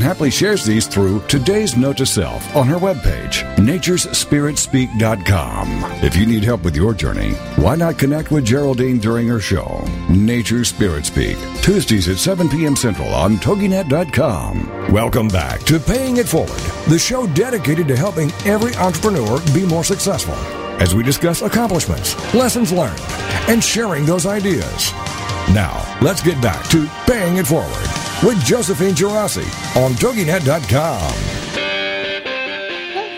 happily shares these through today's note to self on her webpage, naturespiritspeak.com. If you need help with your journey, why not connect with Geraldine during her show, Nature Spirit Speak, Tuesdays at 7 p.m. Central on TogiNet.com. Welcome back to Paying It Forward, the show dedicated to helping every entrepreneur be more successful as we discuss accomplishments, lessons learned, and sharing those ideas. Now, let's get back to Paying It Forward with Josephine Geraci on TogiNet.com.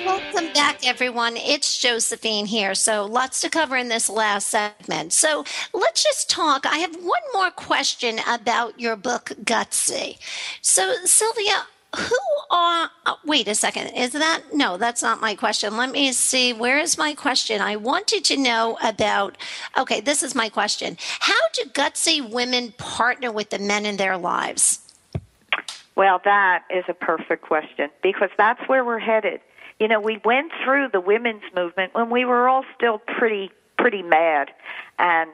Welcome back, everyone. It's Josephine here. So, lots to cover in this last segment. So, let's just talk. I have one more question about your book, Gutsy. So, Sylvia, who are uh, wait a second is that no that's not my question let me see where is my question i wanted to know about okay this is my question how do gutsy women partner with the men in their lives well that is a perfect question because that's where we're headed you know we went through the women's movement when we were all still pretty pretty mad. And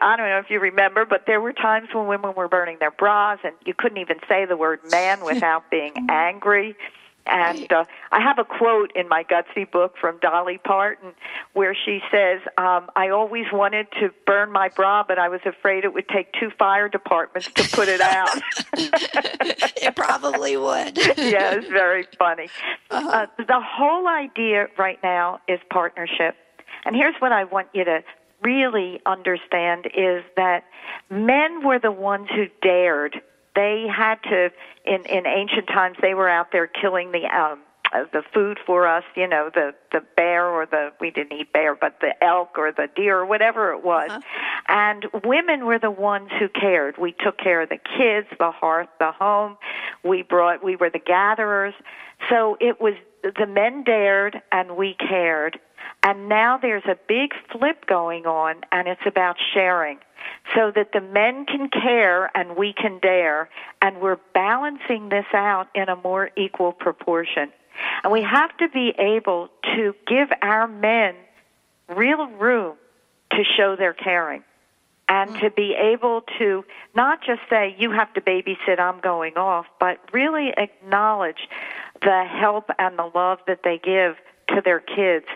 I don't know if you remember, but there were times when women were burning their bras, and you couldn't even say the word man without being [LAUGHS] angry. And uh, I have a quote in my Gutsy book from Dolly Parton where she says, um, I always wanted to burn my bra, but I was afraid it would take two fire departments to put it out. [LAUGHS] it probably would. [LAUGHS] yeah, it's very funny. Uh-huh. Uh, the whole idea right now is partnership. And here's what I want you to really understand is that men were the ones who dared. They had to, in, in ancient times, they were out there killing the, um, uh, the food for us, you know, the, the bear or the, we didn't eat bear, but the elk or the deer or whatever it was. Uh-huh. And women were the ones who cared. We took care of the kids, the hearth, the home. We brought, we were the gatherers. So it was, the men dared and we cared. And now there's a big flip going on, and it's about sharing. So that the men can care and we can dare, and we're balancing this out in a more equal proportion. And we have to be able to give our men real room to show their caring and to be able to not just say, you have to babysit, I'm going off, but really acknowledge the help and the love that they give to their kids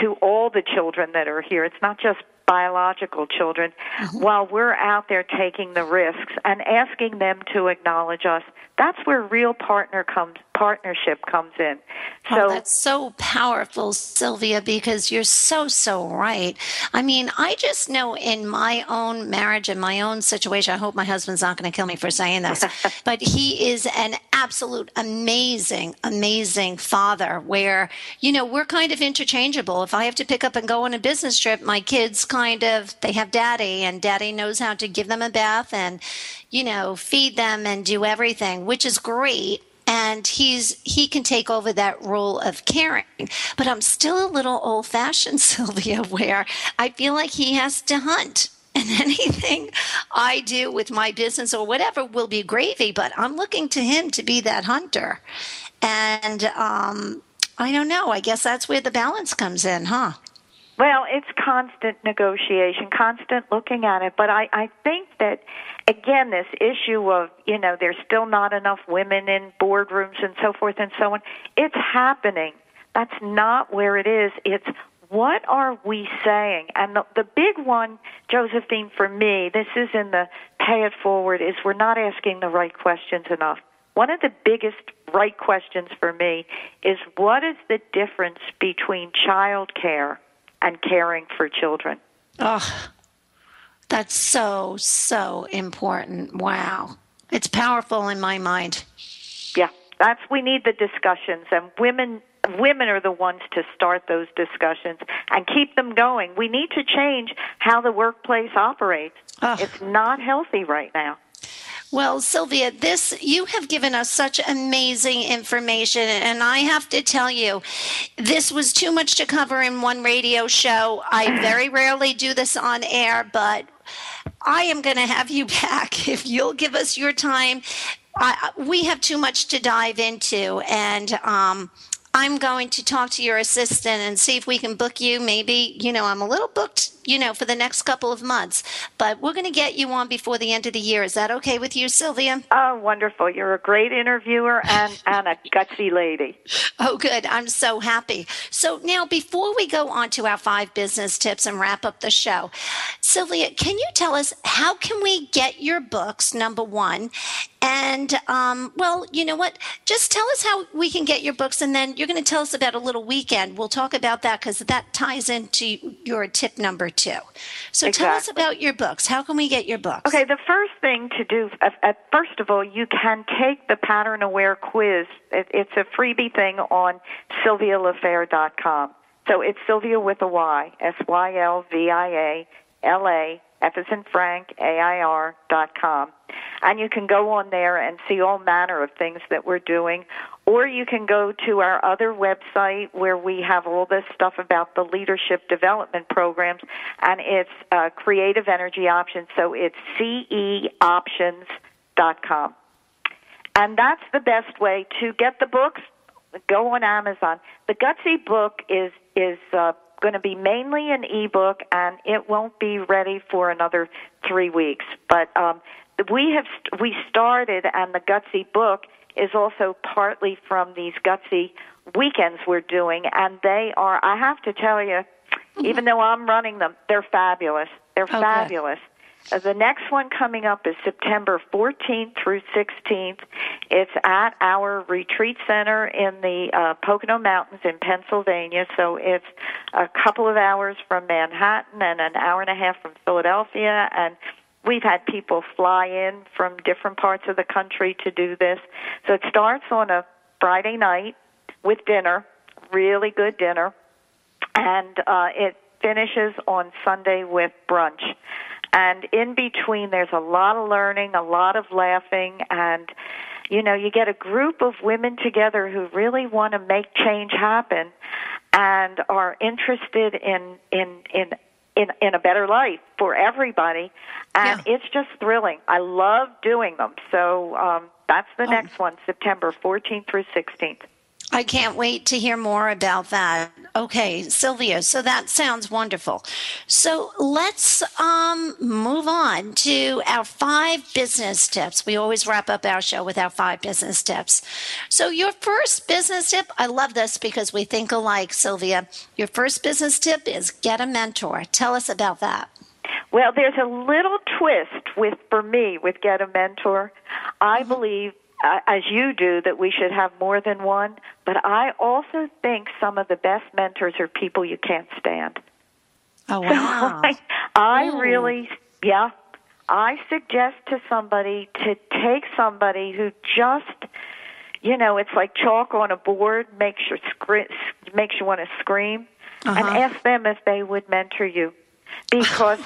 to all the children that are here. It's not just biological children mm-hmm. while we're out there taking the risks and asking them to acknowledge us that's where real partner comes partnership comes in. Oh, so oh, that's so powerful, Sylvia, because you're so so right. I mean, I just know in my own marriage and my own situation. I hope my husband's not going to kill me for saying this, [LAUGHS] but he is an absolute amazing, amazing father. Where you know we're kind of interchangeable. If I have to pick up and go on a business trip, my kids kind of they have daddy, and daddy knows how to give them a bath and you know, feed them and do everything, which is great. And he's he can take over that role of caring. But i'm still a little old fashioned [LAUGHS] sylvia where i feel like he has to hunt. And [LAUGHS] anything i do with my business or whatever will be gravy but i'm looking to him to be that hunter. And um, i don't know. I guess that's where the balance comes in huh? Well, it's constant negotiation, constant looking at it. But I, I think that, again, this issue of, you know, there's still not enough women in boardrooms and so forth and so on, it's happening. That's not where it is. It's what are we saying? And the, the big one, Josephine, for me, this is in the pay it forward, is we're not asking the right questions enough. One of the biggest right questions for me is what is the difference between child care and caring for children. Oh, that's so, so important. Wow. It's powerful in my mind. Yeah, that's we need the discussions and women women are the ones to start those discussions and keep them going. We need to change how the workplace operates. Oh. It's not healthy right now. Well, Sylvia, this you have given us such amazing information and I have to tell you this was too much to cover in one radio show. I very rarely do this on air, but I am going to have you [LAUGHS] back if you'll give us your time. I, we have too much to dive into and um, I'm going to talk to your assistant and see if we can book you. Maybe, you know, I'm a little booked, you know, for the next couple of months, but we're going to get you on before the end of the year. Is that okay with you, Sylvia? Oh, wonderful. You're a great interviewer and, [LAUGHS] and a gutsy lady. Oh, good. I'm so happy. So now, before we go on to our five business tips and wrap up the show, Sylvia, can you tell us how can we get your books, number one? And, um, well, you know what? Just tell us how we can get your books, and then you're going to tell us about a little weekend. We'll talk about that because that ties into your tip number two. So exactly. tell us about your books. How can we get your books? Okay, the first thing to do, uh, uh, first of all, you can take the Pattern Aware quiz. It, it's a freebie thing on sylvialafair.com. So it's Sylvia with a Y, S Y L V I A L A F is in Frank, A-I-R dot com. And you can go on there and see all manner of things that we're doing. Or you can go to our other website where we have all this stuff about the leadership development programs, and it's uh, Creative Energy Options. So it's ceoptions.com. And that's the best way to get the books. Go on Amazon. The Gutsy book is is uh, going to be mainly an ebook, and it won't be ready for another three weeks. But um, we have we started, and the Gutsy book is also partly from these Gutsy weekends we're doing, and they are. I have to tell you, even though I'm running them, they're fabulous. They're okay. fabulous. Uh, the next one coming up is September 14th through 16th. It's at our retreat center in the uh, Pocono Mountains in Pennsylvania. So it's a couple of hours from Manhattan and an hour and a half from Philadelphia. And we've had people fly in from different parts of the country to do this. So it starts on a Friday night with dinner, really good dinner, and uh, it finishes on Sunday with brunch. And in between, there's a lot of learning, a lot of laughing, and you know, you get a group of women together who really want to make change happen and are interested in in in in, in a better life for everybody, and yeah. it's just thrilling. I love doing them. So um, that's the oh. next one, September 14th through 16th. I can't wait to hear more about that. Okay, Sylvia, so that sounds wonderful. So let's um, move on to our five business tips. We always wrap up our show with our five business tips. So, your first business tip, I love this because we think alike, Sylvia. Your first business tip is get a mentor. Tell us about that. Well, there's a little twist with for me with get a mentor. I mm-hmm. believe uh, as you do, that we should have more than one. But I also think some of the best mentors are people you can't stand. Oh wow! [LAUGHS] So I, I really, yeah, I suggest to somebody to take somebody who just, you know, it's like chalk on a board, makes you scre- makes you want to scream, uh-huh. and ask them if they would mentor you, because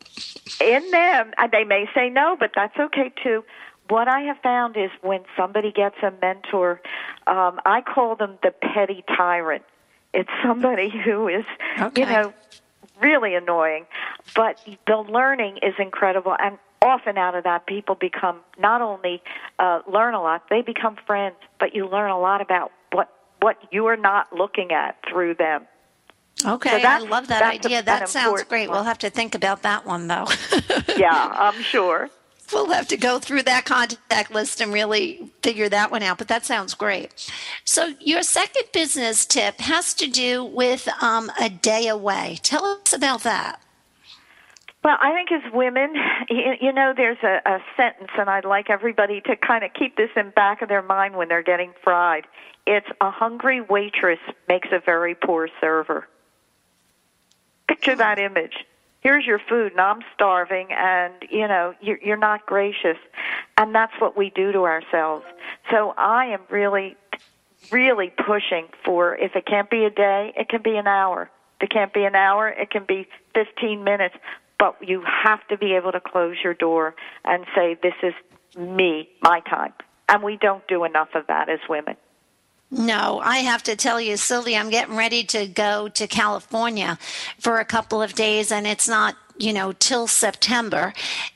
[LAUGHS] in them, they may say no, but that's okay too what I have found is when somebody gets a mentor, um, I call them the petty tyrant. It's somebody [LAUGHS] who is, okay. you know, really annoying, but the learning is incredible. And often out of that, people become not only uh, learn a lot, they become friends, but you learn a lot about what what you are not looking at through them. Okay, so I love that idea. That sounds great. One. We'll have to think about that one, though. [LAUGHS] yeah, I'm sure we'll have to go through that contact list and really figure that one out. But that sounds great. So, your second business tip has to do with um, a day away. Tell us about that. Well, I think as women, you know, there's a, a sentence, and I'd like everybody to kind of keep this in back of their mind when they're getting fried. It's a hungry waitress makes a very poor server. Picture that image here's your food and I'm starving and you know you're, you're not gracious and that's what we do to ourselves so I am really really pushing for if it can't be a day it can be an hour if it can't be an hour it can be 15 minutes but you have to be able to close your door and say, This is me, my time. And we don't do enough of that as women. No, I have to tell you, Sylvia, I'm getting ready to go to California for a couple of days, and it's not you know till september.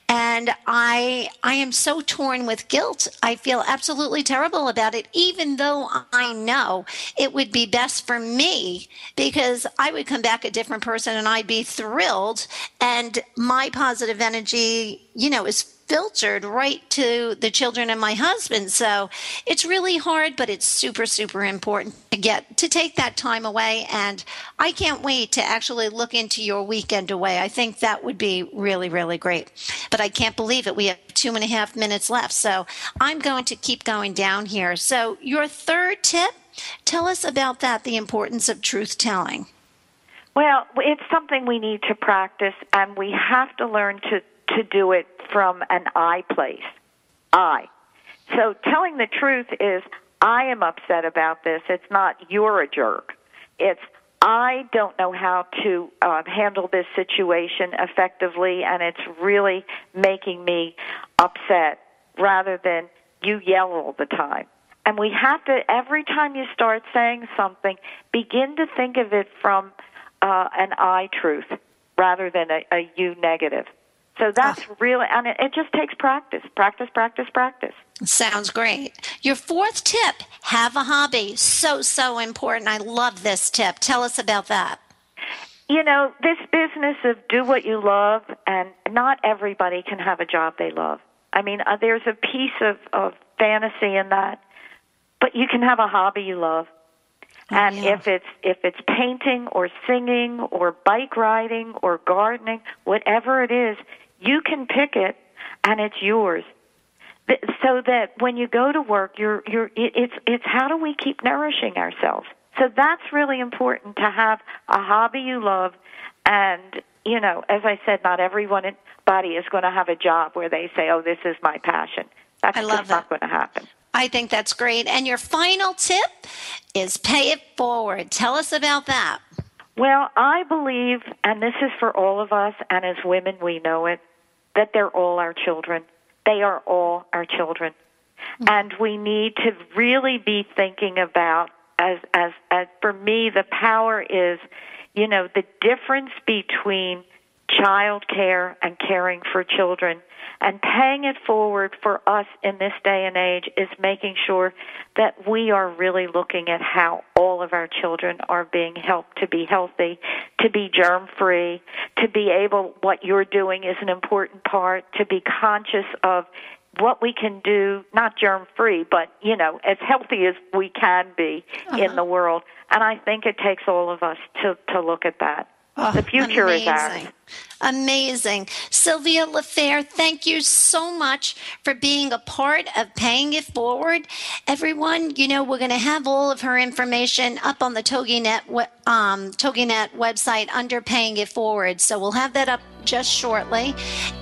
And i i am so torn with guilt. I feel absolutely terrible about it even though i know it would be best for me because i would come back a different person and i'd be thrilled and my positive energy you know is filtered right to the children and my husband. So it's really hard, but it's super, super important to get to take that time away. And I can't wait to actually look into your weekend away. I think that would be really, really great. But I can't believe it. We have two and a half minutes left. So I'm going to keep going down here. So your third tip, tell us about that, the importance of truth telling. Well, it's something we need to practice, and we have to learn to to do it from an I place. I. So telling the truth is, I am upset about this. It's not you're a jerk. It's I don't know how to uh, handle this situation effectively, and it's really making me upset rather than you yell all the time. And we have to, every time you start saying something, begin to think of it from uh, an I truth rather than a, a you negative. So that's oh. really, and it, it just takes practice, practice, practice, practice. Sounds great. Your fourth tip have a hobby. So, so important. I love this tip. Tell us about that. You know, this business of do what you love, and not everybody can have a job they love. I mean, uh, there's a piece of, of fantasy in that, but you can have a hobby you love. Oh, and yeah. if it's if it's painting or singing or bike riding or gardening, whatever it is, you can pick it, and it's yours. So that when you go to work, you're you're it's it's how do we keep nourishing ourselves? So that's really important to have a hobby you love, and you know, as I said, not everybody is going to have a job where they say, "Oh, this is my passion." That's I love just that. not going to happen. I think that's great. And your final tip is pay it forward. Tell us about that. Well, I believe, and this is for all of us, and as women, we know it, that they're all our children. They are all our children. Mm-hmm. And we need to really be thinking about, as, as, as for me, the power is, you know, the difference between child care and caring for children and paying it forward for us in this day and age is making sure that we are really looking at how all of our children are being helped to be healthy, to be germ free, to be able, what you're doing is an important part, to be conscious of what we can do, not germ free, but, you know, as healthy as we can be uh-huh. in the world. And I think it takes all of us to, to look at that. Oh, the future amazing. is ours. Amazing. Sylvia Lafair, thank you so much for being a part of Paying It Forward. Everyone, you know, we're going to have all of her information up on the TogiNet, um, TogiNet website under Paying It Forward. So we'll have that up just shortly.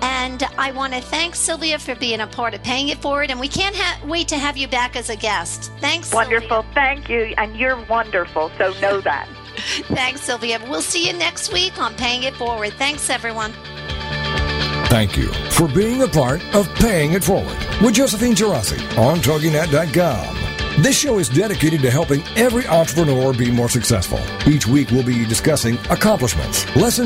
And I want to thank Sylvia for being a part of Paying It Forward. And we can't ha- wait to have you back as a guest. Thanks. Wonderful. Sylvia. Thank you. And you're wonderful. So know that. Thanks, Sylvia. We'll see you next week on Paying It Forward. Thanks, everyone. Thank you for being a part of Paying It Forward with Josephine Geraci on TogiNet.com. This show is dedicated to helping every entrepreneur be more successful. Each week we'll be discussing accomplishments, lessons